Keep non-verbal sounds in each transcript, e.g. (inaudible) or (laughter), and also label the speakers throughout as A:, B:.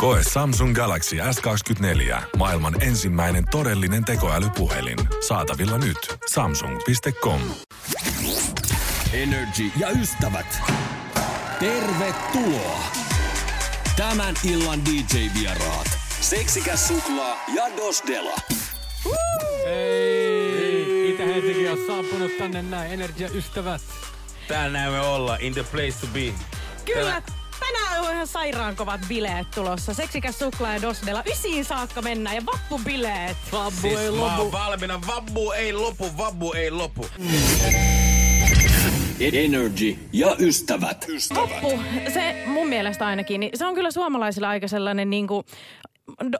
A: Koe Samsung Galaxy S24. Maailman ensimmäinen todellinen tekoälypuhelin. Saatavilla nyt. Samsung.com.
B: Energy ja ystävät. Tervetuloa. Tämän illan DJ-vieraat. Seksikäs suklaa ja Dosdela.
C: Ei, Itä-Helsinki on saapunut tänne näin, energiaystävät.
D: Täällä me olla, in the place to be.
E: Kyllä, tänään on ihan sairaan kovat bileet tulossa. Seksikäs suklaa ja Dosdella. Ysiin saakka mennään ja vappubileet.
C: Vabbu
D: Siis
C: ei
D: mä oon
C: lopu.
D: valmiina, vabbu ei lopu, vabbu ei lopu.
B: Energy ja ystävät.
E: Vappu, se mun mielestä ainakin, niin se on kyllä suomalaisilla aika sellainen niinku,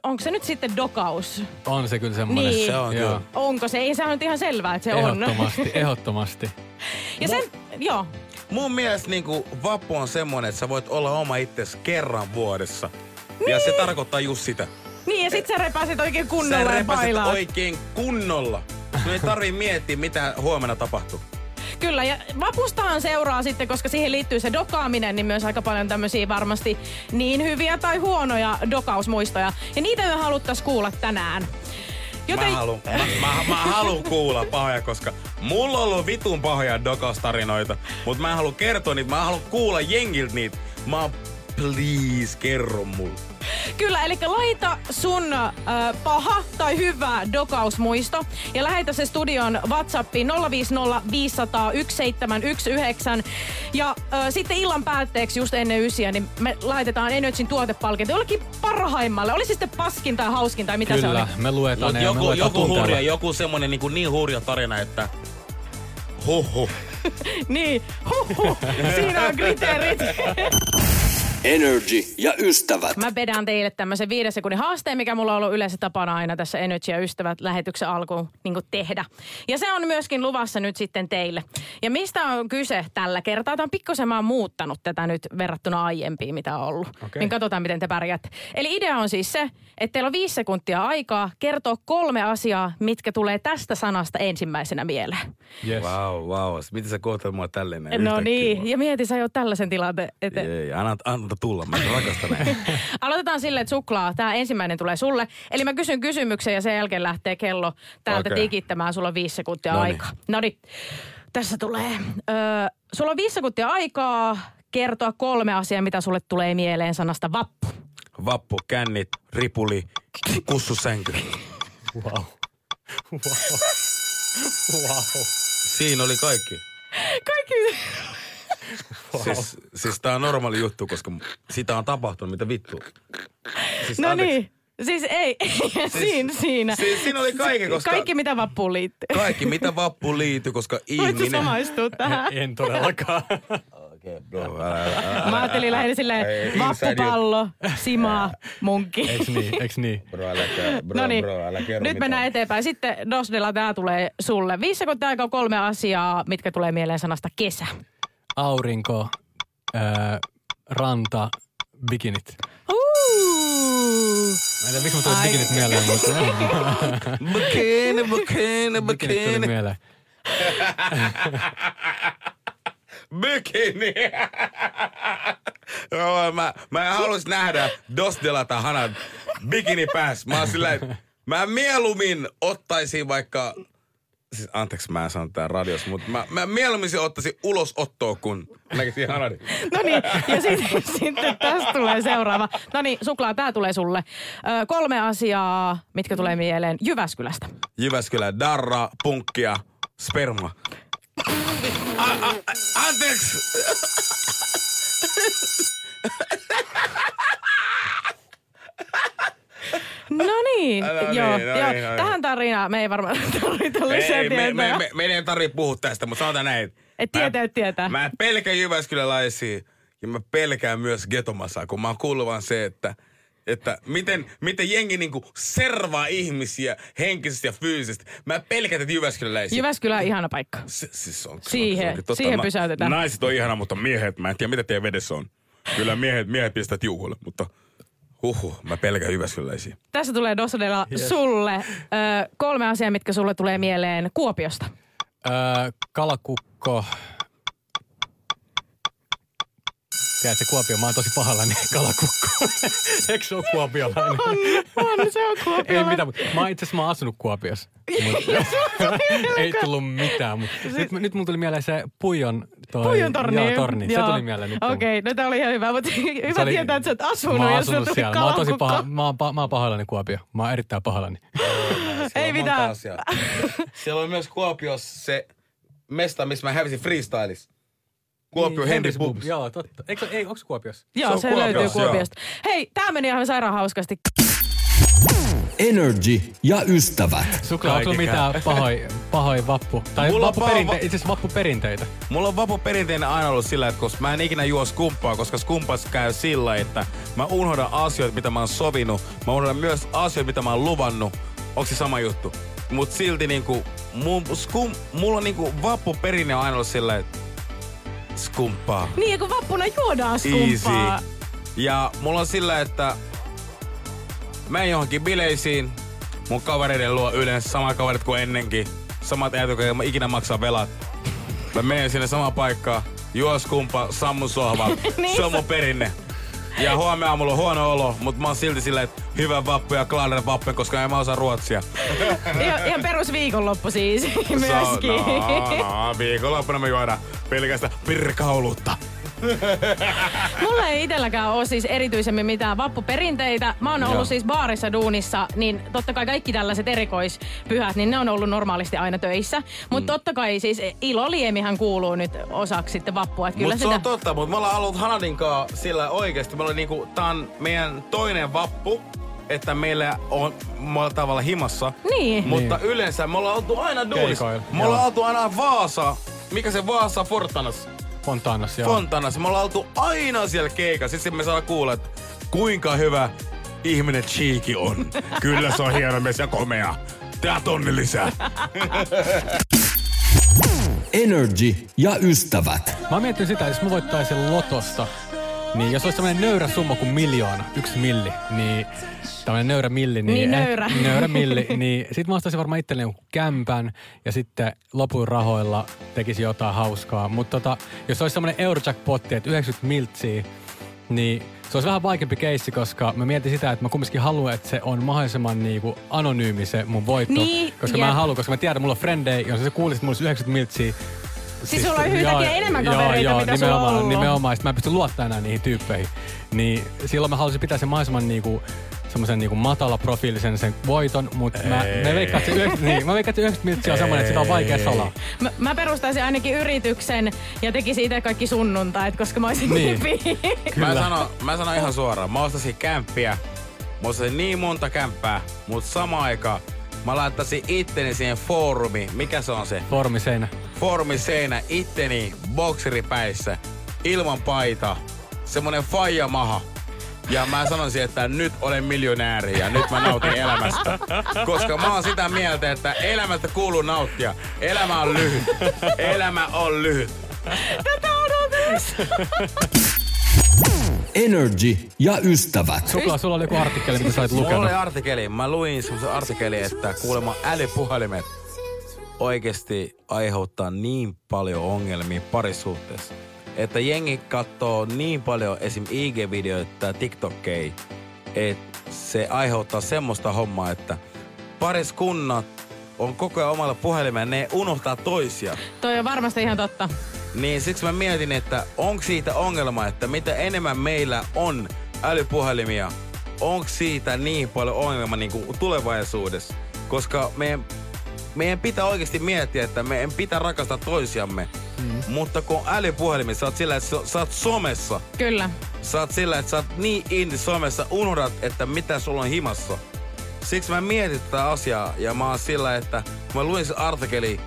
E: onko se nyt sitten dokaus?
C: On se kyllä semmoinen.
E: Niin.
D: Se on
C: Joo.
D: kyllä.
E: Onko se? Ei se on nyt ihan selvää, että se on.
C: Ehdottomasti, ehdottomasti. (laughs)
E: Ja sen, joo.
D: Mun mielestä niinku vappu on semmonen, että sä voit olla oma itsesi kerran vuodessa. Ja se tarkoittaa just sitä.
E: Niin, ja sit sä repäsit oikein
D: Sä
E: kunnolla ja
D: repäset
E: bailaat.
D: oikein kunnolla. Sun ei tarvii miettiä, mitä huomenna tapahtuu.
E: Kyllä, ja vapustahan seuraa sitten, koska siihen liittyy se dokaaminen, niin myös aika paljon tämmöisiä varmasti niin hyviä tai huonoja dokausmuistoja. Ja niitä me haluttais kuulla tänään.
D: Mä haluun, mä, mä, mä haluun kuulla pahoja, koska mulla on ollut vitun pahoja dokaustarinoita, mutta mä en halua kertoa niitä, mä haluan kuulla jengiltä niitä. Mä please, kerro mulle.
E: Kyllä, eli laita sun äh, paha tai hyvä dokausmuisto ja lähetä se studion WhatsAppiin 050 500 1719. Ja äh, sitten illan päätteeksi just ennen ysiä, niin me laitetaan Energyn tuotepalkinto jollekin parhaimmalle. Oli se sitten paskin tai hauskin tai mitä se
C: Kyllä,
E: oli.
C: me luetaan ne ja me
D: joku,
C: luetaan
D: joku
C: tunteella.
D: hurja, joku semmonen niin, niin hurja tarina, että huhhuh. (laughs)
E: Niin, huhhuh, siinä on kriteerit. (laughs)
B: Energy ja ystävät.
E: Mä vedän teille tämmöisen viiden sekunnin haasteen, mikä mulla on ollut yleensä tapana aina tässä Energy ja ystävät lähetyksen alkuun niin tehdä. Ja se on myöskin luvassa nyt sitten teille. Ja mistä on kyse tällä kertaa? Tämä on pikkusen mä oon muuttanut tätä nyt verrattuna aiempiin, mitä on ollut.
C: Okei.
E: Niin katsotaan, miten te pärjäätte. Eli idea on siis se, että teillä on viisi sekuntia aikaa kertoa kolme asiaa, mitkä tulee tästä sanasta ensimmäisenä mieleen.
C: Yes.
D: Wow, wow. Miten sä kohtaat mua tälleen
E: No niin,
D: vaan?
E: ja mieti sä jo tällaisen tilanteen eteen.
D: Ei, anna, anna tulla, mä rakastan. (laughs)
E: Aloitetaan silleen, että suklaa, tämä ensimmäinen tulee sulle. Eli mä kysyn kysymyksen ja sen jälkeen lähtee kello täältä
D: Okei.
E: tikittämään. Sulla on viisi sekuntia
D: Noniin.
E: aikaa. No niin, tässä tulee. Öö, sulla on viisi sekuntia aikaa kertoa kolme asiaa, mitä sulle tulee mieleen sanasta vappu.
D: Vappu, kännit, ripuli, kussusänky.
C: Wow. Wow. wow.
D: Siinä oli kaikki.
E: Kaikki.
D: Siis, siis tää on normaali juttu, koska sitä on tapahtunut, mitä vittu. Siis,
E: No
D: anteeksi.
E: niin. Siis ei, (laughs) siinä, siinä.
D: Siis siinä oli kaikki, koska...
E: Kaikki, mitä vappuun liittyy.
D: Kaikki, mitä vappu liittyy, koska (laughs)
E: Voitko
D: ihminen...
E: samaistua tähän?
C: En todellakaan.
D: Okei, bro, älä, älä, älä.
E: Mä ajattelin lähinnä silleen vappupallo, sima, munkki.
C: Eiks niin, eiks niin?
D: Bro, älä, bro,
E: No niin,
D: bro, älä kerro
E: nyt
D: mitään.
E: mennään eteenpäin. Sitten Dosdella tämä tulee sulle. Viisi sekuntia aikaa kolme asiaa, mitkä tulee mieleen sanasta kesä.
C: Aurinko, ää, ranta, bikinit. Mä en tiedä, miksi mulla tuli
E: Ai.
C: bikinit mieleen, mutta (laughs)
D: Bikini, (laughs) bikini,
C: bikinit tuli
D: bikini,
C: mieleen. (laughs)
D: bikini. Joo, mä, mä en halus nähdä Dosdela tai Hanan bikini päässä. Mä oon sillä, mä mieluummin ottaisin vaikka... Siis anteeksi, mä en sano tää radiossa, mutta mä, mä mieluummin se ottaisin ulosottoa, kun näkisin Hanan. (laughs)
E: No niin, ja sitten, (laughs) sitten tästä tulee seuraava. No niin, suklaa, tämä tulee sulle. Ö, kolme asiaa, mitkä tulee mieleen Jyväskylästä.
D: Jyväskylä, darra, punkkia, sperma. (laughs) A, a, a, anteeksi! (laughs)
E: No niin,
D: No niin,
E: joo,
D: no niin,
E: joo.
D: no niin.
E: Tähän tarinaan me ei varmaan (laughs) tarvita lisää
D: Ei, me,
E: tietoja.
D: me, me, meidän ei tarvitse puhua tästä, mutta sanotaan näin.
E: Et tietää, et tietää.
D: Mä pelkään Jyväskyläläisiä ja mä pelkään myös getomasaa, kun mä oon kuullut vaan se, että Että miten, miten jengi niinku servaa ihmisiä henkisesti ja fyysisesti. Mä pelkään, että Jyväskyläläisiä.
E: Jyväskylä on ihana paikka.
D: Se, siis on,
E: Siihen-
D: se onkin totta.
E: siihen
D: Mä-
E: pysäytetään.
D: Naiset on ihana, mutta miehet, mä en tiedä mitä teidän vedessä on. Kyllä miehet, miehet pistää tiukulle, mutta huhhuh, mä pelkään Jyväskyläisiä.
E: Tässä tulee Dosodella sulle ö, kolme asiaa, mitkä sulle tulee mieleen Kuopiosta.
C: Öö, kalakukko. Tiedätkö, Kuopio, mä oon tosi pahallani kalakukko. (laughs) Eikö se ole kuopiolainen?
E: On, se on
C: Ei
E: Kuopiolla.
C: mitään, mutta mä oon itse asiassa mä oon asunut Kuopiossa. (laughs) (laughs) Ei tullut mitään, mutta nyt, nyt mun tuli mieleen se Puijon toi,
E: Puijon torni.
C: Joo, torni. Se tuli mieleen nyt.
E: Okei, okay, no tää oli ihan hyvä, mutta hyvä
C: oli-
E: tietää, että sä oot asunut,
C: Mä oon asunut
E: tuli
C: siellä. Mä oon tosi paha, mä oon, pa, mä oon pahoillani Kuopio. Mä oon erittäin pahoillani.
D: Siellä
E: Ei
D: on
E: mitään.
D: asiaa. Siellä on myös Kuopiossa se mesta, missä mä hävisin freestylis. Kuopio
C: Niin,
D: Henry Bubs.
C: Joo, totta. Eikö, ei, onko se Kuopiossa?
E: Joo, se, löytyy
D: Kuopiossa, joo.
E: Kuopiosta. Hei, tää meni ihan sairaan hauskasti.
B: Energy ja ystävät.
C: Suklaa, onko mitään pahoi, pahoi vappu? Tai
D: Mulla on paha-
C: itse asiassa vappuperinteitä.
D: Mulla on vapo perinteinen aina ollut sillä, että koska mä en ikinä juo skumppaa, koska skumpas käy sillä, että mä unohdan asioita, mitä mä oon sovinut. Mä unohdan myös asioita, mitä mä oon luvannut. Onko se sama juttu? Mut silti niinku, mun, skum, mulla on niinku vappuperinne on aina ollut sillä, että skumppaa.
E: Niin, kun vappuna juodaan skumppaa.
D: Easy. Ja mulla on sillä, että mä en johonkin bileisiin, mun kavereiden luo yleensä samat kaverit kuin ennenkin. Samat äijät, jotka ei ikinä maksaa velat. Mä menen sinne samaan paikkaan, juo skumpa, sammu sohval. (laughs)
E: Niin
D: Se on mun perinne. Ja huomenna aamulla on huono olo, mutta mä oon silti silleen, että hyvä vappu ja klaner vappen, koska en mä osaa ruotsia. (laughs)
E: Ihan, ihan perus viikonloppu siis (laughs)
D: Se
E: myöskin.
D: No, no, viikonloppuna me juodaan pelkästään pirkaulutta. (laughs)
E: Mulla ei itselläkään ole siis erityisemmin mitään vappuperinteitä. Mä oon ollut
D: Joo.
E: siis baarissa duunissa, niin totta kai kaikki tällaiset erikoispyhät, niin ne on ollut normaalisti aina töissä. Mutta
D: Mm.
E: totta kai siis iloliemihän kuuluu nyt osaksi sitten vappua. Että kyllä
D: Mut se
E: sitä...
D: on totta, mutta me ollaan ollut Hanadin kanssa sillä oikeesti. Me ollaan niinku, tää on meidän toinen vappu, että meillä on, me ollaan tavallaan himassa.
E: Niin.
D: Mutta yleensä me ollaan oltu aina duunissa. Me ollaan oltu aina Vaasa. Mikä se Vaasa Fortanas?
C: Fontanas, joo.
D: Fontanas. Me ollaan oltu aina siellä keikassa. Sitten me saadaan kuulla, että kuinka hyvä ihminen Cheeky on. (laughs) Kyllä se on hieno mies ja komea. Tää tonni lisää.
B: Energy ja ystävät.
C: Mä oon miettinyt sitä, jos mä voittaisin lotosta, niin jos olisi tämmönen nöyrä summa kuin miljoona, yksi milli, niin tämmönen nöyrä milli, niin,
E: Niin nöyrä.
C: Eh, (laughs) nöyrä milli, niin sit mä ostaisin varmaan itselleni jonkun kämpän ja sitten lopun rahoilla tekisi jotain hauskaa. Mutta tota, jos olisi semmonen Eurojackpotti, että 90 miltsiä, niin se olisi vähän vaikeampi keissi, koska mä mietin sitä, että mä kumminkin haluan, että se on mahdollisimman niinku anonyymi se mun voitto.
E: Niin,
C: koska
E: jep.
C: mä en halua, koska mä tiedän, että mulla on frendejä, jos se kuulisi, että mulla olisi 90 miltsiä,
E: Siis sulla on yhtäkkiä enemmän kavereita, mitä sulla on
C: nimenomaan,
E: ollut.
C: Nimenomaan, sit mä en pysty luottamaan enää niihin tyyppeihin. Niin silloin mä halusin pitää sen mahdollisimman niinku, semmoisen niinku matala profiilisen sen voiton, mutta mä, mä veikkaan, että se 90, niin, mä veikkaan, että se 90 miltsiä on semmoinen, että sitä on vaikea salaa.
E: Mä, mä perustaisin ainakin yrityksen ja tekisin itse kaikki sunnuntait, koska mä olisin
C: Niin.
E: niin.
D: Mä sanon, mä sanon ihan suoraan. Mä ostasin kämppiä. Mä ostasin niin monta kämppää, mutta samaan aikaan mä laittaisin itteni siihen foorumiin. Mikä se on se?
C: Formiseinä.
D: Formi seinä itteni bokseripäissä. Ilman paita. Semmonen faijamaha. Ja mä sanoisin, että nyt olen miljonääri ja nyt mä nautin elämästä. Koska mä oon sitä mieltä, että elämästä kuuluu nauttia. Elämä on lyhyt. Elämä on lyhyt.
E: Tätä odotas.
B: Energy ja ystävät.
C: Suklaa, sulla oli joku artikkeli, mitä sä olit
D: Mulla
C: lukenut.
D: oli artikkeli. Mä luin semmoisen artikkelin, että kuulemma älypuhelimet oikeasti aiheuttaa niin paljon ongelmia parisuhteessa. Että jengi katsoo niin paljon esim. IG-videoita ja TikTokkeja, että se aiheuttaa semmoista hommaa, että pariskunnat on koko ajan omalla puhelimella, ne unohtaa toisia.
E: Toi on varmasti ihan totta.
D: Niin siksi mä mietin, että onko siitä ongelma, että mitä enemmän meillä on älypuhelimia, onko siitä niin paljon ongelma niin kuin tulevaisuudessa? Koska meidän, meidän pitää oikeasti miettiä, että meidän pitää rakastaa toisiamme. Mm. Mutta kun on sä oot sillä, että sä- sä oot somessa.
E: Kyllä.
D: Sä oot sillä, että sä oot niin inni somessa, unohdat, että mitä sulla on himassa. Siksi mä mietin tätä asiaa ja mä oon sillä, että kun mä luin se artikkeli,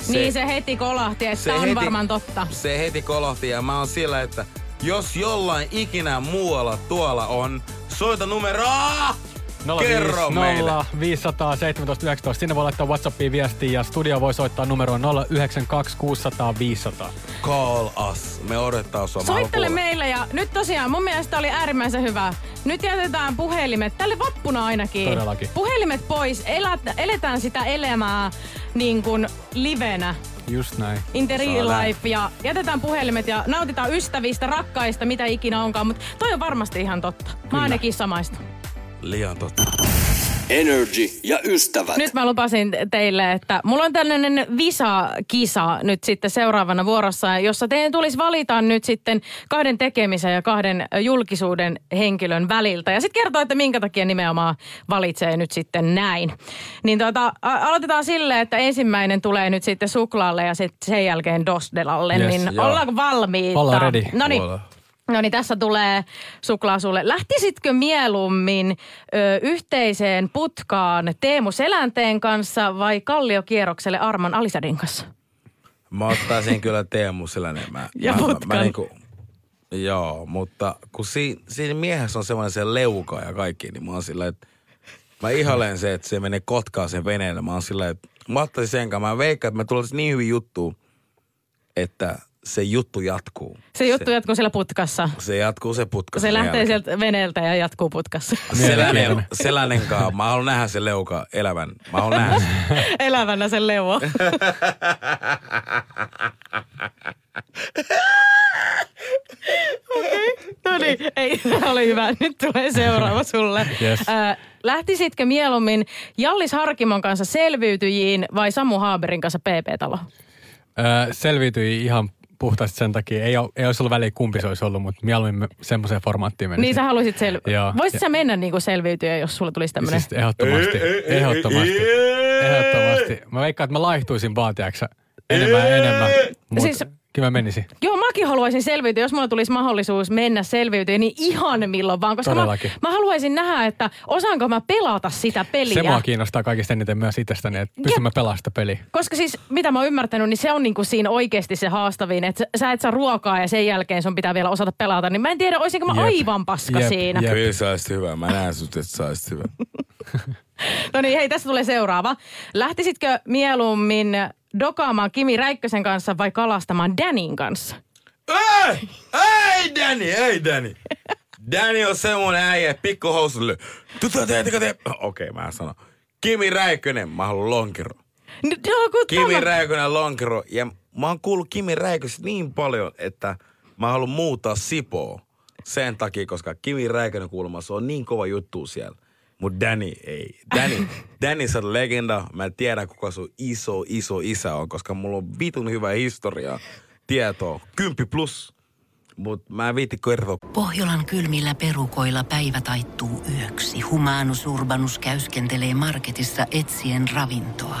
E: Se, niin se heti kolahti, että tää on varmaan totta.
D: se heti kolahti ja mä oon sillä, että jos jollain ikinä muualla tuolla on Soita numeroa! Kerro meille.
C: 500 17 19. Sinne voi laittaa Whatsappiin viestiä ja studio voi soittaa numeroon 092 600 500.
D: Call us. Me odottaa sua.
E: Soittele meille ja nyt tosiaan mun mielestä oli äärimmäisen hyvä. Nyt jätetään puhelimet, tälle vappuna ainakin.
C: Todellakin.
E: Puhelimet pois, elät, eletään sitä elämää niin kuin livenä.
C: Just näin.
E: In the real life ja jätetään puhelimet ja nautitaan ystävistä, rakkaista, mitä ikinä onkaan, mutta toi on varmasti ihan totta. Mä ainakin samaista.
D: Liian totta.
B: Energy ja ystävät.
E: Nyt mä lupasin teille, että mulla on tällainen Visa-kisa nyt sitten seuraavana vuorossa, jossa teidän tulisi valita nyt sitten kahden tekemisen ja kahden julkisuuden henkilön väliltä. Ja sitten kertoa, että minkä takia nimenomaan valitsee nyt sitten näin. Niin tota, a- aloitetaan sille, että ensimmäinen tulee nyt sitten suklaalle ja sitten sen jälkeen Dosdelalle.
C: Yes,
E: niin
D: joo.
E: ollaanko valmiita?
C: Ollaan ready.
E: No niin. No niin, tässä tulee suklaa sulle. Lähtisitkö mieluummin ö, yhteiseen putkaan Teemu Selänteen kanssa vai kalliokierrokselle Arman Alisadin kanssa?
D: Mä ottaisin kyllä Teemu Selänen. Mä,
E: Ja
D: mä, mä,
E: putkan.
D: mä niinku, joo, mutta kun siinä, siinä miehessä on semmoinen se leuka ja kaikki, niin mä oon sillä, että mä ihailen se, että se menee Kotkaan sen veneellä. Mä oon sillä, että mä ottaisin sen kanssa. Mä veikkaan, että me tulisi niin hyvin juttu, että se juttu jatkuu.
E: Se juttu jatkuu siellä putkassa.
D: Se jatkuu se putka.
E: Se lähtee
D: jälkeen.
E: sieltä veneeltä ja jatkuu putkassa. (laughs)
D: Selänen, selänen kanssa. Mä haluan nähdä sen leuka elävän. Mä haluan nähdä sen. (laughs)
E: Elävänä sen leuo. (laughs) No niin, ei, tämä oli hyvä. Nyt tulee seuraava sulle.
C: Yes.
E: Lähtisitkö mieluummin Jallis Harkimon kanssa selviytyjiin vai Samu Haaberin kanssa PP-talo?
C: Öö, selviytyi ihan puhtaasti sen takia. Ei, ole, ei olisi ollut väliä kumpi se olisi ollut, mutta mieluummin me semmoiseen formaattiin menisin.
E: Niin sä haluaisit sel-
C: Joo.
E: Voisit sä mennä niinku selviytyä, jos sulla tulisi tämmönen...
C: Siis ehdottomasti. ehdottomasti. Ehdottomasti. Mä veikkaan, että mä laihtuisin vaan, enemmän ja enemmän.
E: Siis-
C: siis, kyllä mä menisin.
E: Joo, mäkin haluaisin selviytyä. Jos mulla tulisi mahdollisuus mennä selviytyä, niin ihan milloin vaan. Koska mä,
C: Todellakin.
E: mä haluaisin nähdä, että osaanko mä pelata sitä peliä.
C: Se mua kiinnostaa kaikista eniten myös itsestäni, että pystyn mä pelaamaan sitä peliä.
E: Koska siis, mitä mä oon ymmärtänyt, niin se on niinku siinä oikeasti se haastavin, että sä- et saa ruokaa ja sen jälkeen sun pitää vielä osata pelata. Niin mä en tiedä, olisinko mä
C: Jep.
E: aivan paska
C: Jep,
E: siinä.
C: jep.
D: Kyllä sä hyvä. Mä näen sut, että sä hyvä. (laughs)
E: No niin, hei, tässä tulee seuraava. Lähtisitkö mieluummin dokaamaan Kimi Räikkösen kanssa vai kalastamaan Danin kanssa?
D: Ei! Ei Danny, ei Danny. Danny on semmonen äijä, pikkuhousulle. Tota teetkö te? Okei, okay, mä sanon. Kimi Räikkönen, mä haluan lonkero.
E: N- Joo, kun
D: Kimi
E: tämä-
D: Räikkönen lonkero. Ja mä oon kuullut Kimi Räikköstä niin paljon, että mä haluan muuttaa Sipoa. Sen takia, koska Kimi Räikkönen kuulemma se on niin kova juttu siellä. Mut Danny ei. Danny, Danny sä legenda. Mä en tiedä kuka sun iso, iso isä on, koska mulla on vitun hyvä historia, tietoa. Kymppi plus. Mut mä en viitti kertoa.
F: Pohjolan kylmillä perukoilla päivä taittuu yöksi. Humanus Urbanus käyskentelee marketissa etsien ravintoa.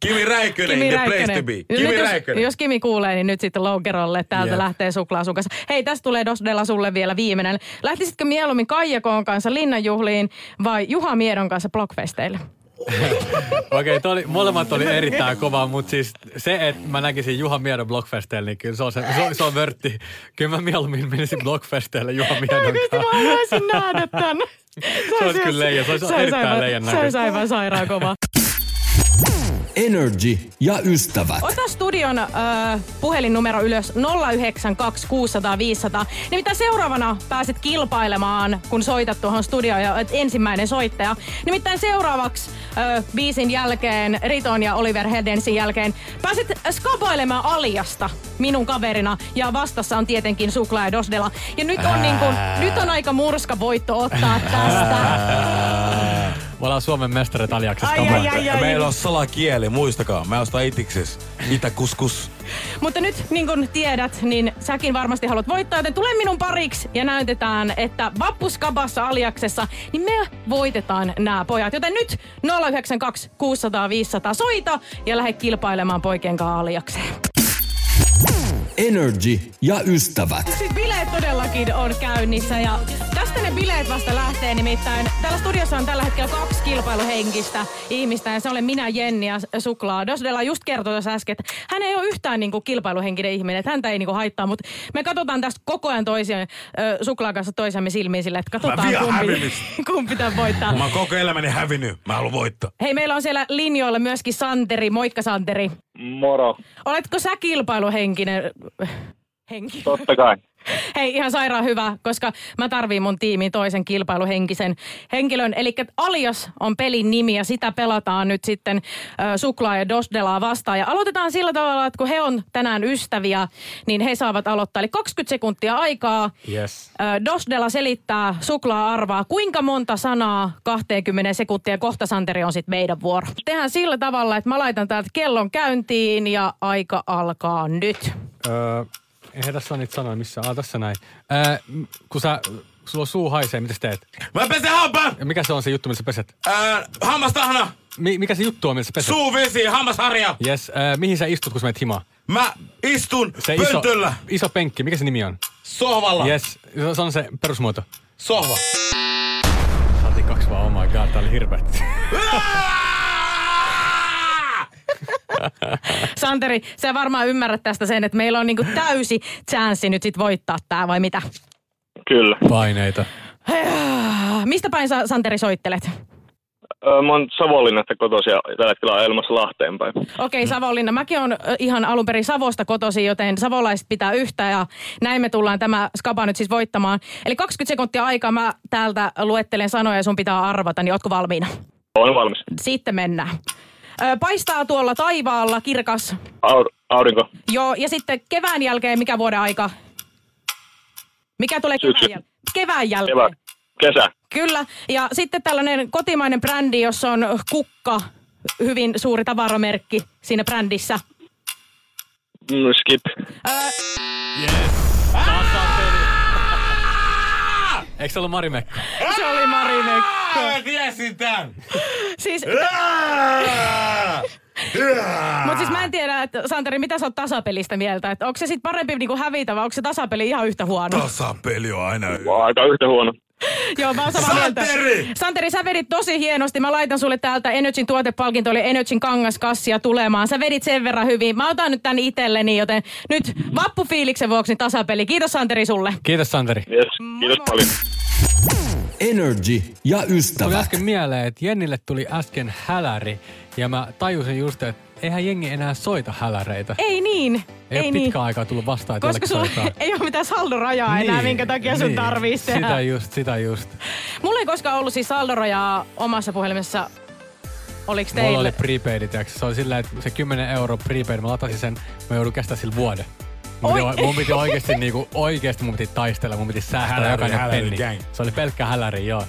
D: Kimi Räikkönen,
E: Kimi
D: the place
E: Räikkönen.
D: to be.
E: Nyt
D: Kimi
E: jos,
D: Räikkönen.
E: jos Kimi kuulee, niin nyt sitten lonkerolle. Täältä
C: Jep.
E: lähtee suklaa sun kanssa. Hei, tästä tulee Dosdella sulle vielä viimeinen. Lähtisitkö mieluummin Kaijakoon kanssa linnanjuhliin vai Juha Miedon kanssa blogfesteille? (laughs)
C: Okei, okay, oli, molemmat oli erittäin kova, mutta siis se, että mä näkisin Juha Miedon Blockfesteillä, niin kyllä se on, se, se, on, se on vörtti. Kyllä mä mieluummin menisin Blockfesteille Juha Miedon
E: Oikeesti mä
C: kanssa.
E: haluaisin nähdä tän. Se
C: olisi kyllä leija, se olisi erittäin
E: aivan-
C: leijan
E: Se olisi
C: näköistä.
E: aivan sairaan kova.
B: Energy ja ystävät.
E: Ota studion äh, puhelinnumero ylös 092 600 500. Nimittäin seuraavana pääset kilpailemaan, kun soitat tuohon studioon ja olet ensimmäinen soittaja. Nimittäin seuraavaksi äh, biisin jälkeen, Riton ja Oliver Hedensin jälkeen, pääset skapailemaan Aliasta minun kaverina. Ja vastassa on tietenkin Suklaa ja Dosdela. Ja nyt on, niin kuin, nyt on aika murska voitto ottaa tästä. (laughs)
C: Me ollaan Suomen mestarit aliaksessa.
E: Ai,
C: come
E: ai,
C: on.
E: ai,
D: Ja
E: ai.
D: meillä on salakieli, muistakaa. Mä ostan itikses. Itäkuskus.
E: Mutta nyt, niin kuin tiedät, niin säkin varmasti haluat voittaa, joten tule minun pariksi ja näytetään, että Vappuskabassa aliaksessa, niin me voitetaan nämä pojat. Joten nyt 092 600 500 soita ja lähde kilpailemaan poikien kanssa aliakseen.
B: Energy ja ystävät.
E: Siis bileet todellakin on käynnissä ja tästä ne bileet vasta lähtee nimittäin. Täällä studiossa on tällä hetkellä kaksi kilpailuhenkistä ihmistä ja se olen minä, Jenni ja Suklaa. Dosdella just kertoi tuossa äsken, että hän ei ole yhtään niinku kilpailuhenkinen ihminen, että häntä ei niinku haittaa, mutta me katsotaan tästä koko ajan toisia Suklaa kanssa toisiamme silmiin sille, että katsotaan kumpi, (laughs) kumpi tämän voittaa.
D: Mä oon koko elämäni hävinnyt. Mä haluan voittaa.
E: Hei, meillä on siellä linjoilla myöskin Santeri. Moikka Santeri.
G: Moro,
E: Oletko sä kilpailuhenkinen henki?
G: totta kai. (laughs)
E: Hei, ihan sairaan hyvä, koska mä tarviin mun tiimiin toisen kilpailuhenkisen henkilön. Eli Alias on pelin nimi ja sitä pelataan nyt sitten äh, Suklaa ja Dosdelaa vastaan. Ja aloitetaan sillä tavalla, että kun he on tänään ystäviä, niin he saavat aloittaa. Eli 20 sekuntia aikaa.
C: Yes.
E: Äh, Dosdela selittää, Suklaa arvaa, kuinka monta sanaa 20 sekuntia. Kohta Santeri on sitten meidän vuoro. Tehdään sillä tavalla, että mä laitan täältä kellon käyntiin ja aika alkaa nyt.
C: Öö, eihän tässä ole niitä sanoja missään. Ah, tässä näin. M- kun sä, sulla suu haisee, mitä sä teet?
D: Mä pesen hampaan!
C: Ja mikä se on se juttu, millä sä peset?
D: Ää, hammastahna!
C: Mi- mikä se juttu on, millä sä peset?
D: Suuvesi, hammasharja!
C: Yes. Öö, mihin sä istut, kun sä menet himaan?
D: Mä istun
C: Se iso,
D: pöntöllä,
C: iso penkki, mikä se nimi on?
D: sohvalla.
C: Yes, se- se on se perusmuoto.
D: Sohva.
C: Saatiin kaksi vaan, oh my god, tää oli hirveet. (laughs)
E: Santeri, sä varmaan ymmärrät tästä sen, että meillä on niinku täysi chanssi nyt sit voittaa tää, vai mitä?
G: Kyllä.
C: Paineita.
E: Mistä päin sä, Santeri, soittelet?
G: Öö, Mä oon Savonlinnasta kotoisin ja tällä hetkellä ajelemassa Lahteen päin.
E: Okei, Savonlinna. Mäkin on ihan alun perin Savosta kotosi, joten savolaiset pitää yhtä ja näin me tullaan tämä skaba nyt siis voittamaan. Eli 20 sekuntia aikaa mä täältä luettelen sanoja ja sun pitää arvata, niin ootko valmiina?
G: Olen valmis.
E: Sitten mennään. Paistaa tuolla taivaalla kirkas.
G: Aur- aurinko.
E: Joo, ja sitten kevään jälkeen mikä vuoden aika? Mikä tulee kevään
G: Syksy.
E: jälkeen? Kevään jälkeen.
G: Kevät. Kesä.
E: Kyllä. Ja sitten tällainen kotimainen brändi, jossa on kukka, hyvin suuri tavaramerkki siinä brändissä.
G: Mm, skip.
E: Öö,
C: Eikö se ollut Marimekko?
E: se oli Marimekko.
D: Mä tiesin tän!
E: Siis, mutta siis mä en tiedä, että Santeri, mitä sä oot tasapelistä mieltä? Että onko se sitten parempi niinku hävitä vai onko se tasapeli ihan yhtä huono?
D: Tasapeli on aina
G: Aika yhtä huono.
E: Joo, mä oon samaa mieltä.
D: Santeri!
E: Santeri, sä vedit tosi hienosti. Mä laitan sulle täältä Energyn tuotepalkinto, oli Energyn kangaskassia tulemaan. Sä vedit sen verran hyvin. Mä otan nyt tän itselleni, joten nyt vappufiiliksen vuoksi tasapeli. Kiitos Santeri sulle.
C: Kiitos Santeri.
G: Yes. Kiitos
E: moi.
G: paljon.
B: Energy ja
C: Tuli
B: ystävät.
C: äsken mieleen, että Jennille tuli äsken häläri. Ja mä tajusin just, että eihän jengi enää soita häläreitä.
E: Ei niin.
C: Ei,
E: Ei,
C: ole
E: niin.
C: pitkään aikaa tullut vastaan, että
E: Koska sulla ei ole mitään saldorajaa enää,
C: Niin,
E: minkä takia sun
C: niin.
E: tarvitsisi tehdä.
C: Sitä just, sitä just.
E: Mulla ei koskaan ollut siis saldorajaa omassa puhelimessa. Oliks teillä?
C: Mulla oli prepaid, tiiäks. Se oli sillä, että se 10 euro prepaid, mä latasin sen, mä joudun kestää sillä vuoden. Mun piti, mun piti oikeesti niinku, oikeesti mun piti taistella, mun piti säästää
D: Häläri,
C: jokainen
D: häläri
C: penni.
D: gang.
C: Se oli pelkkä häläri, joo.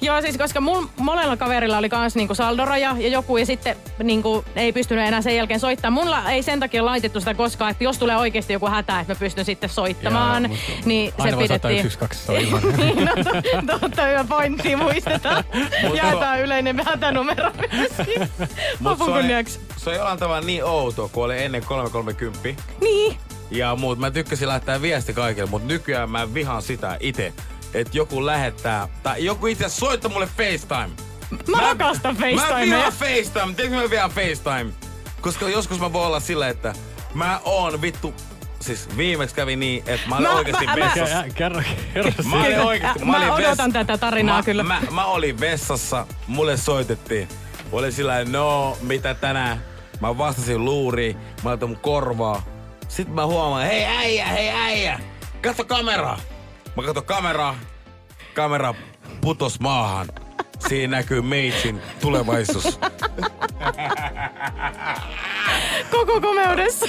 E: Joo, siis koska mun monella kaverilla oli kans niinku saldoraja ja joku ja sitten niinku ei pystynyt enää sen jälkeen soittamaan. Mulla ei sen takia laitettu sitä koskaan, että jos tulee oikeasti joku hätä, että mä pystyn sitten soittamaan,
C: mutta
E: niin se pidettiin.
C: 112, se on
E: niin, no, to- totta hyvä pointti, muistetaan. (laughs) Jaetaan yleinen hätänumero myöskin. Lopun kunniaksi.
D: se on jollain tavalla niin outo, kun oli ennen 330
E: Niin.
D: Ja muut. Mä tykkäsin laittaa viesti kaikille, mutta nykyään mä vihaan sitä itse. Että joku lähettää, tai joku itse asiassa soittaa mulle FaceTime.
E: Mä, rakastan
D: Mä
E: FaceTimea.
D: vihaan FaceTime. Tiedätkö mä vihaan FaceTime? Koska joskus mä voin olla sillä, että mä oon vittu... Siis viimeksi kävi niin, että mä olin
E: Mä-
D: oikeasti
E: mä- mä-
D: vessassa.
C: Ja- Kerro, kerro
D: Mä olin
C: siitä.
D: oikeesti,
E: Mä
D: olin
E: odotan tätä tarinaa
D: mä,
E: kyllä.
D: Mä, mä, olin vessassa, mulle soitettiin. Mä olin sillä no, mitä tänään? Mä vastasin luuriin, mä laitan mun korvaa. Sitten mä huomaan, hei äijä, hei äijä, katso kameraa. Mä katson kameraa, kamera putos maahan. Siinä näkyy meitsin tulevaisuus. (laughs)
E: Koko komeudessa.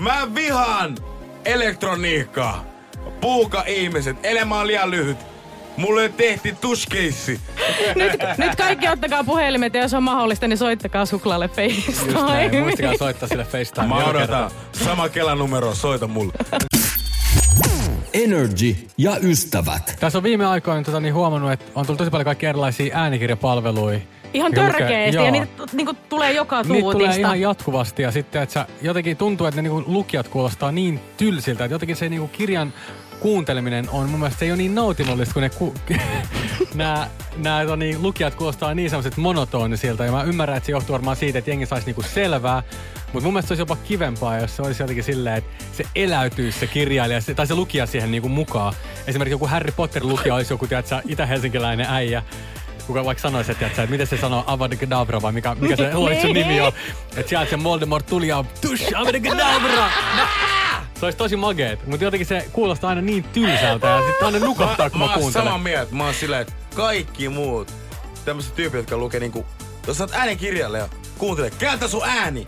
D: Mä vihaan elektroniikkaa. Puuka ihmiset, elämä on liian lyhyt. Mulle tehtiin tushkeissi. (laughs)
E: nyt, nyt kaikki ottakaa puhelimet ja jos on mahdollista, niin soittakaa suklaalle. FaceTime.
C: Muistakaa soittaa sille FaceTime.
D: Mä odotan. Sama Kelan numero, soita mulle. (laughs)
B: Energy ja ystävät.
C: Tässä on viime aikoina tota, niin huomannut, että on tullut tosi paljon kaikkia erilaisia äänikirjapalveluja.
E: Ihan törkeesti
C: joo.
E: ja niitä niinku tulee joka
C: Niitä tulee
E: tuutista.
C: ihan jatkuvasti ja sitten että sä, jotenkin tuntuu, että ne niinku lukijat kuulostaa niin tylsiltä, että jotenkin se niinku kirjan kuunteleminen on mun mielestä ei ole niin nautinnollista, kun ne ku, (laughs) nämä, nämä tota niin, lukijat kuulostaa niin semmoiset monotonisilta ja mä ymmärrän, että se johtuu varmaan siitä, että jengi saisi niinku selvää, mutta mun mielestä se olisi jopa kivempaa, jos se olisi jotenkin silleen, että se eläytyisi se kirjailija se- tai se lukija siihen niinku mukaan. Esimerkiksi joku Harry Potter-lukija olisi joku, tiedätkö, itä-helsinkiläinen äijä, kuka vaikka sanoisi, että, että miten se sanoo Avada mikä, mikä se (laughs) luitsun nimi on. Että sieltä se Voldemort tuli ja tush, Avada Se olisi tosi mageet, mutta jotenkin se kuulostaa aina niin tylsältä ja sitten aina nukahtaa, kun mä,
D: mä oon
C: kuuntelen.
D: samaa mieltä. Mä oon silleen, että kaikki muut tämmöiset tyypit, jotka lukee niinku, jos sä oot äänikirjailija, kuuntele, käytä sun ääni.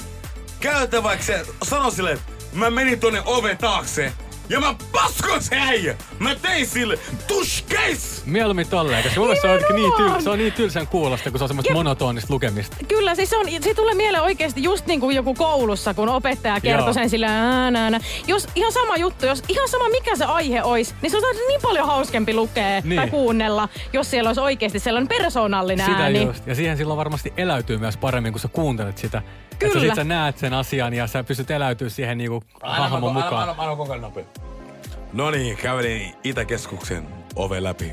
D: Käytä vaikka se, sano silleen, mä menin tonne oven taakse ja mä paskon se äijä. Mä tein sille, tush case!
C: Mieluummin tolleen, koska mulle se on, niin, tyl, se on niin tylsän kuulosta, kun se on semmoista monotonista lukemista.
E: Kyllä, siis se, on, se tulee mieleen oikeasti just niin kuin joku koulussa, kun opettaja kertoo sen sillä ää, nää, nää. Jos ihan sama juttu, jos ihan sama mikä se aihe olisi, niin se on niin paljon hauskempi lukea
C: Niin.
E: tai kuunnella, jos siellä olisi oikeasti sellainen persoonallinen
C: Sitä
E: ääni.
C: just. Ja siihen silloin varmasti eläytyy myös paremmin, kun sä kuuntelet sitä. Että
E: Kyllä.
C: sä, sit sä näet sen asian ja sä pystyt eläytyä siihen niinku hahmon mukaan.
D: Anna, anna koko ajan nopea. No niin, kävelin Itäkeskuksen ove läpi.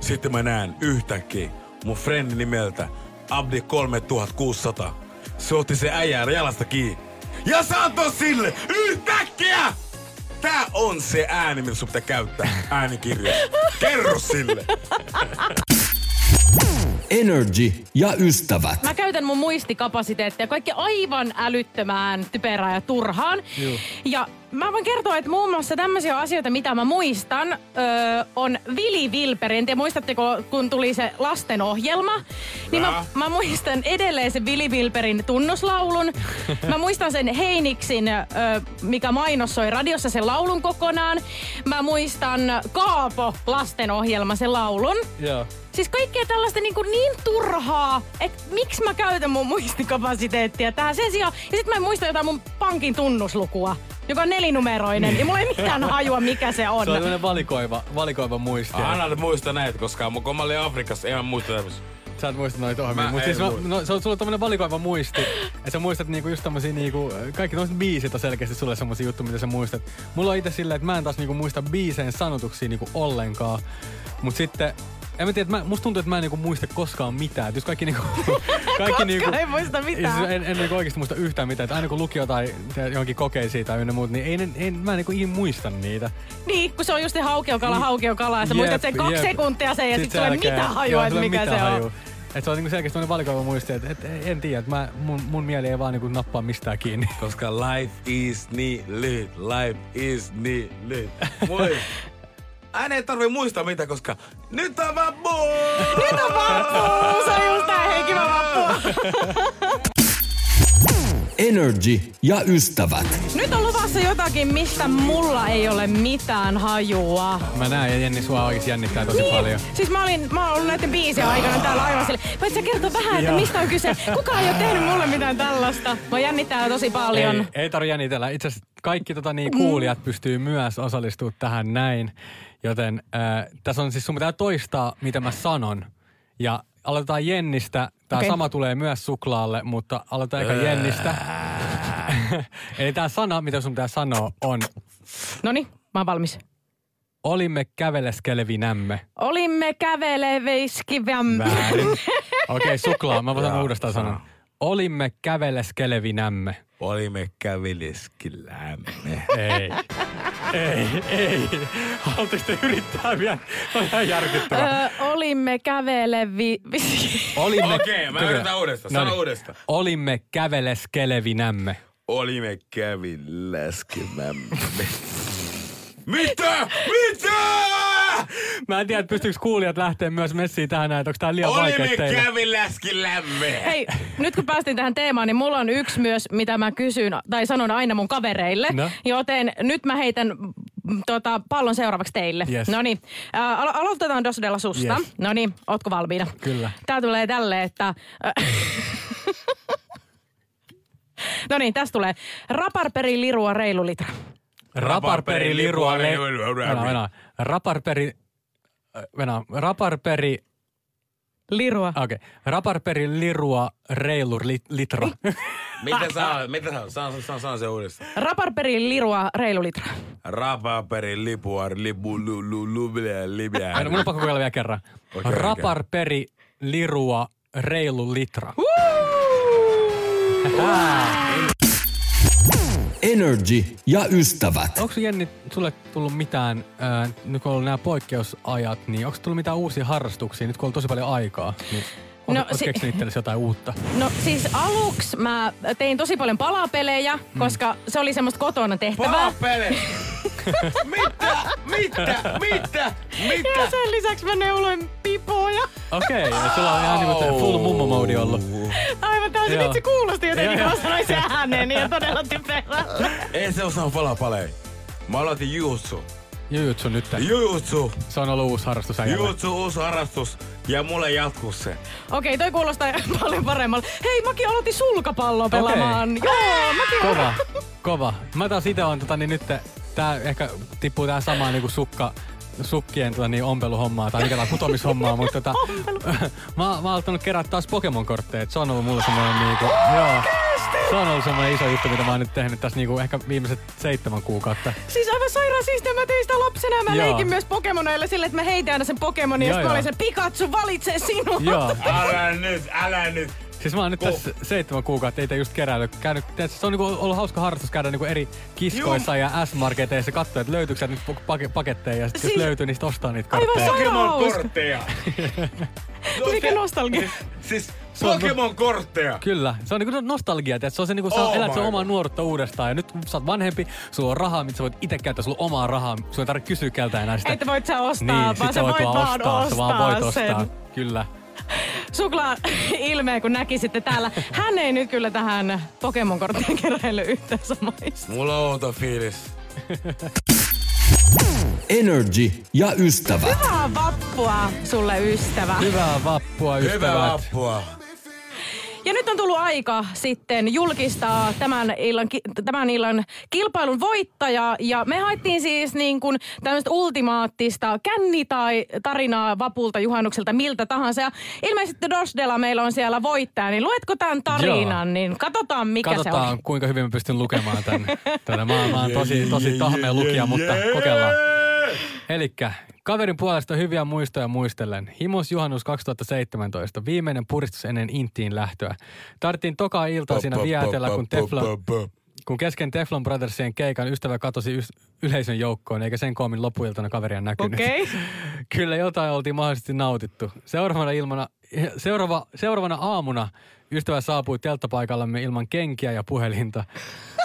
D: Sitten mä näen yhtäkkiä mun frendi nimeltä Abdi 3600. Se otti se äijää jalasta kiinni. Ja se antoi sille yhtäkkiä! Tää on se ääni, millä sun pitää käyttää äänikirjassa. Kerro sille.
B: Energy ja ystävät.
E: Mä käytän mun muistikapasiteettia kaikki aivan älyttömään, typerään ja turhaan.
C: Juu.
E: Ja mä voin kertoa, että muun muassa tämmöisiä asioita, mitä mä muistan, öö, on Vili Vilperin. Te muistatteko, kun tuli se lastenohjelma? Niin mä, mä muistan edelleen sen Vili Vilperin tunnuslaulun. Mä muistan sen Heiniksin, öö, mikä mainossoi radiossa sen laulun kokonaan. Mä muistan Kaapo lastenohjelma, sen laulun.
C: Joo.
E: Siis kaikkea tällaista niin, kuin niin turhaa, että miksi mä käytän mun muistikapasiteettia tähän sen sijaan. Ja sit mä en muista jotain mun pankin tunnuslukua, joka on nelinumeroinen. ja mulla ei mitään hajua, mikä se on.
C: Se on tämmönen valikoiva, valikoiva muisti.
D: Anna nyt muista näitä, koska mun- kun mä olin Afrikassa, en mä muista tämmöistä.
C: Sä et muista noita ohjelmia. Mutta siis
D: muista.
C: no, se on sulla tommonen valikoiva muisti. että sä muistat niinku just tommosia niinku, kaikki tommoset biisit on selkeästi sulle semmosia juttuja, mitä sä muistat. Mulla on itse silleen, että mä en taas niinku muista biiseen sanotuksia niinku ollenkaan. Mut sitten en mä tiedä, että mä, musta tuntuu, että mä en niinku muista koskaan mitään. Et jos kaikki niinku... (laughs) kaikki niinku,
E: ei muista mitään.
C: Siis en, en niinku oikeesti muista yhtään mitään. Että aina kun luki jotain tiedät, johonkin kokeisiin tai ynnä muut, niin ei, ei, mä en niinku ikin muista niitä.
E: Niin, kun se on just se haukeokala, haukeokala. Ja sä
C: Jep,
E: muistat sen kaksi
C: jep.
E: sekuntia sen ja sit,
C: sen
E: tulee mitään hajua, että mikä se on.
C: hajua. Et se on niinku selkeästi valikoiva muisti, että et, en tiedä, että mä, mun, mun mieli ei vaan niinku nappaa mistään kiinni.
D: Koska life is niin lyhyt, life is niin lyhyt. Moi. (laughs) Aina ei tarvi muistaa mitä, koska nyt on vappu! (laughs)
E: Nyt on vappu! Se on just tää hei, kiva vappu!
B: Energy ja ystävät.
E: Nyt on luvassa jotakin, mistä mulla ei ole mitään hajua.
C: Mä näen ja Jenni sua oikeesti jännittää tosi paljon.
E: Siis mä olin, mä ollut näiden biisien aikana täällä aivan sille. Voit sä kertoa vähän, että mistä on kyse? Kukaan ei ole tehnyt mulle mitään tällaista. Mä jännittää tosi paljon.
C: Ei, ei tarvi jännitellä. Itse asiassa kaikki tota, niin, kuulijat pystyy myös osallistumaan tähän näin. Joten äh, tässä on siis sun pitää toistaa, mitä mä sanon. Ja aloitetaan Jennistä. Tämä okay. sama tulee myös suklaalle, mutta aloitetaan eka Jennistä. (laughs) Eli tämä sana, mitä sun pitää sanoa, on
E: Noni, mä oon valmis.
C: olimme käveleskelevinämme.
E: Olimme käveleveiskiväm.
C: Väärin. Okei, okay, suklaa. Mä voin sanoa uudestaan sanon. Olimme käveleskelevinämme.
D: Olimme käveleskelämme.
C: Ei. Ei, ei. Haluatteko te yrittää vielä? On ihan järkyttävää.
E: Öö, olimme kävelevi...
C: Olimme...
D: Okei, mä yritän uudestaan. Sano
C: Noniin.
D: uudestaan.
C: Olimme käveleskelevinämme.
D: Olimme käveleskelämme. Mitä? Mitä?
C: Mä en tiedä, että pystyykö kuulijat lähteä myös messiin tähän näin, onko tää liian vaikea
D: Olimme
C: teille.
D: käveleskelämme.
E: Hei, nyt kun päästiin tähän teemaan, niin mulla on yksi myös, mitä mä kysyn tai sanon aina mun kavereille.
C: No.
E: Joten nyt mä heitän mm, tota, pallon seuraavaksi teille.
C: Yes.
E: No niin, äh, alo- aloitetaan Dosdella susta.
C: Yes.
E: No niin, ootko valmiina?
C: Kyllä.
E: Tää tulee tälle, että... äh, (laughs) no niin, tästä tulee. Raparperi lirua reilu litra.
C: Raparperi lirua... Venä. Raparperi... äh, Venä, raparperi...
E: Lirua.
C: Okei. Okay. Raparperi lirua reilu li, litra.
D: Mitä sä Mitä sä Saan, saan, saan se uudestaan.
E: Raparperi lirua reilu litra.
D: Rapaperi, lipuar, lipu, lu, lu, lu, libä.
C: Aina, mun on pakko kokeilla vielä kerran.
D: Okei.
C: Raparperi lirua reilu litra.
B: Energy ja ystävät.
C: Onko Jenni sulle tullut mitään, ää, nyt kun on ollut nämä poikkeusajat, niin onko tullut mitään uusia harrastuksia, nyt kun on tosi paljon aikaa? Niin
E: No, si-
C: keksinyt itsellesi jotain uutta?
E: No siis aluksi mä tein tosi paljon palapelejä,
C: Mm.
E: koska se oli semmoista kotona tehtävää.
D: Palapele! (laughs) mitä? Mitä? Mitä? Mitä?
E: Ja sen lisäksi mä neuloin pipoja.
C: Okei, okay, sulla on ihan niinku full mummo mode ollut.
E: Aivan täysin, nyt se kuulosti jotenkin, kun mä sanoin sen ääneen, niin on todella typerä.
D: Ei se osaa palapaleja. Mä aloitin jujutsu.
C: Jujutsu nyt.
D: Jujutsu.
C: Se on ollut uusi harrastus äijälle.
D: Jujutsu, uusi harrastus. Ja mulle jatkuu se.
E: Okei, toi kuulostaa (laughs) paljon paremmalle. Hei, mäkin aloitin sulkapalloa pelaamaan. Joo, mäkin
C: Kova, (laughs) kova. Mä taas itse on tota, niin nyt tää ehkä tippuu tähän samaan niinku sukka, sukkien tota, niin ompeluhommaa tai mikä tää putomishommaa, (laughs) mutta tota, mä, mä oon alkanut kerätä taas Pokemon-kortteja. et Se on ollut mulle semmoinen niinku, joo, se on ollut semmoinen iso juttu, mitä mä oon nyt tehnyt tässä niinku ehkä viimeiset seitsemän kuukautta.
E: Siis aivan sairaan siistiä. Mä tein sitä lapsena ja mä
C: Joo.
E: leikin myös Pokemoneilla sille, että mä heitin aina sen Pokemonin sitten mä olin se Pikachu valitsee sinua.
C: Joo.
D: Älä nyt, älä nyt.
C: Siis mä oon nyt tässä seitsemän kuukautta itse just keräillyt. Käynyt, tiedätkö, se on niinku ollut hauska harrastus käydä niinku eri kiskoissa ja S-marketeissa katsoa, että löytyykö sieltä nyt pake- paketteja ja sit
E: Siis-
C: jos löytyy, niin ostaa niitä
E: Aivan
C: kortteja.
E: sairaan
D: Pokemon
E: hauska.
D: kortteja. (laughs)
E: Mikä nostalgia.
D: Siis
C: Se on-
D: Pokemon kortteja.
C: Kyllä, se on niinku nostalgia, että se on se niinku, sä
D: Oh
C: elät sen omaa nuoruutta uudestaan ja nyt kun sä oot vanhempi, sulla on rahaa, mitä sä voit itse käyttää, sulla on omaa rahaa, sulla ei tarvitse kysyä keltä enää sitä.
E: Että voit sä ostaa,
C: niin,
E: vaan sä voit
C: vaan
E: vaan
C: ostaa, sä vaan voit
E: ostaa
C: ostaa.
E: sen.
C: Kyllä.
E: Suklaa ilmeen, kun näkisitte täällä. Hän ei nyt kyllä tähän Pokemon-korttien keräilyyn yhtään samaista.
D: Mulla on outo fiilis.
B: Energy ja ystävät.
E: Hyvää vappua sulle ystävä.
C: Hyvää vappua, ystävät.
D: Hyvää vappua.
E: Ja nyt on tullut aika sitten julkistaa tämän illan, tämän illan kilpailun voittaja. Ja me haettiin siis niin kuin tämmöistä ultimaattista känni tai tarinaa vapulta juhannukselta miltä tahansa. Ja ilmeisesti Dosdella meillä on siellä voittaja, niin luetko tämän tarinan,
C: Joo.
E: niin katsotaan mikä se
C: Katsotaan,
E: on.
C: kuinka hyvin mä pystyn lukemaan tän. Tänne. Mä, mä oon (laughs) tosi, tosi tahmea lukija, mutta kokeillaan. Elikkä kaverin puolesta hyviä muistoja muistellen. Himos juhannus 2017, viimeinen puristus ennen Intiin lähtöä. Tarttiin toka iltaa siinä vietellä, kun Teflon, kun kesken Teflon Brothersien keikan ystävä katosi ys- yleisön joukkoon, eikä sen koomin loppuiltana kaveria näkynyt.
E: Okei. (laughs)
C: Kyllä jotain oltiin mahdollisesti nautittu. Seuraavana, ilmana, seuraava, seuraavana aamuna ystävä saapui telttapaikallamme ilman kenkiä ja puhelinta.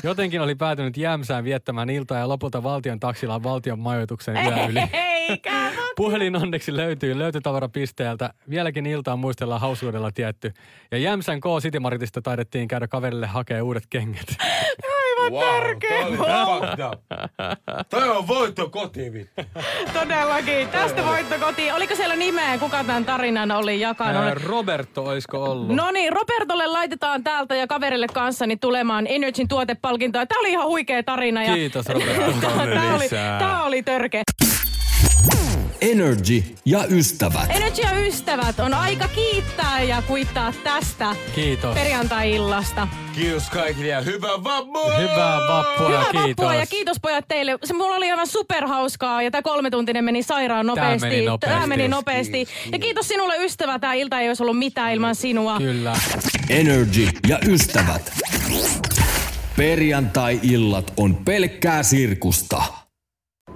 C: Jotenkin oli päätynyt Jämsään viettämään iltaa ja lopulta valtion taksilla valtion majoituksen yö yli.
E: Eikä.
C: Puhelin onneksi löytyy löytötavarapisteeltä. Vieläkin iltaa muistellaan hausuudella tietty. Ja Jämsän K-City Marketista taidettiin käydä kaverille hakea uudet kengät.
D: Wow,
E: tärkeä.
D: toi oli fucked up. Toi on voitto kotiin, vittu.
E: Todellakin. Tästä voitto kotiin. Oliko siellä nimeä, kuka tämän tarinan oli jakanut?
C: Ää, Roberto, oisko ollut?
E: No niin, Robertolle laitetaan täältä ja kaverille kanssani tulemaan Energyn tuotepalkintoa. Tämä oli ihan huikea tarina. Ja
C: Kiitos Roberto. (laughs)
E: Tämä oli, oli törkeä.
B: Energy ja ystävät.
E: Energy ja ystävät, on aika kiittää ja kuittaa tästä
C: Kiitos.
E: perjantai-illasta.
D: Kiitos kaikille ja hyvää vappua!
C: Hyvää vappua ja
E: Hyvää
C: kiitos.
E: vappua ja kiitos pojat teille. Se mulla oli aivan superhauskaa ja tämä kolmetuntinen meni sairaan nopeasti.
C: meni nopeasti.
E: Tämä meni nopeasti.
D: Kiitos,
E: Ja kiitos sinulle ystävä. Tämä ilta ei olisi ollut mitään ilman sinua.
C: Kyllä.
B: Energy ja ystävät. Perjantai-illat on pelkkää sirkusta.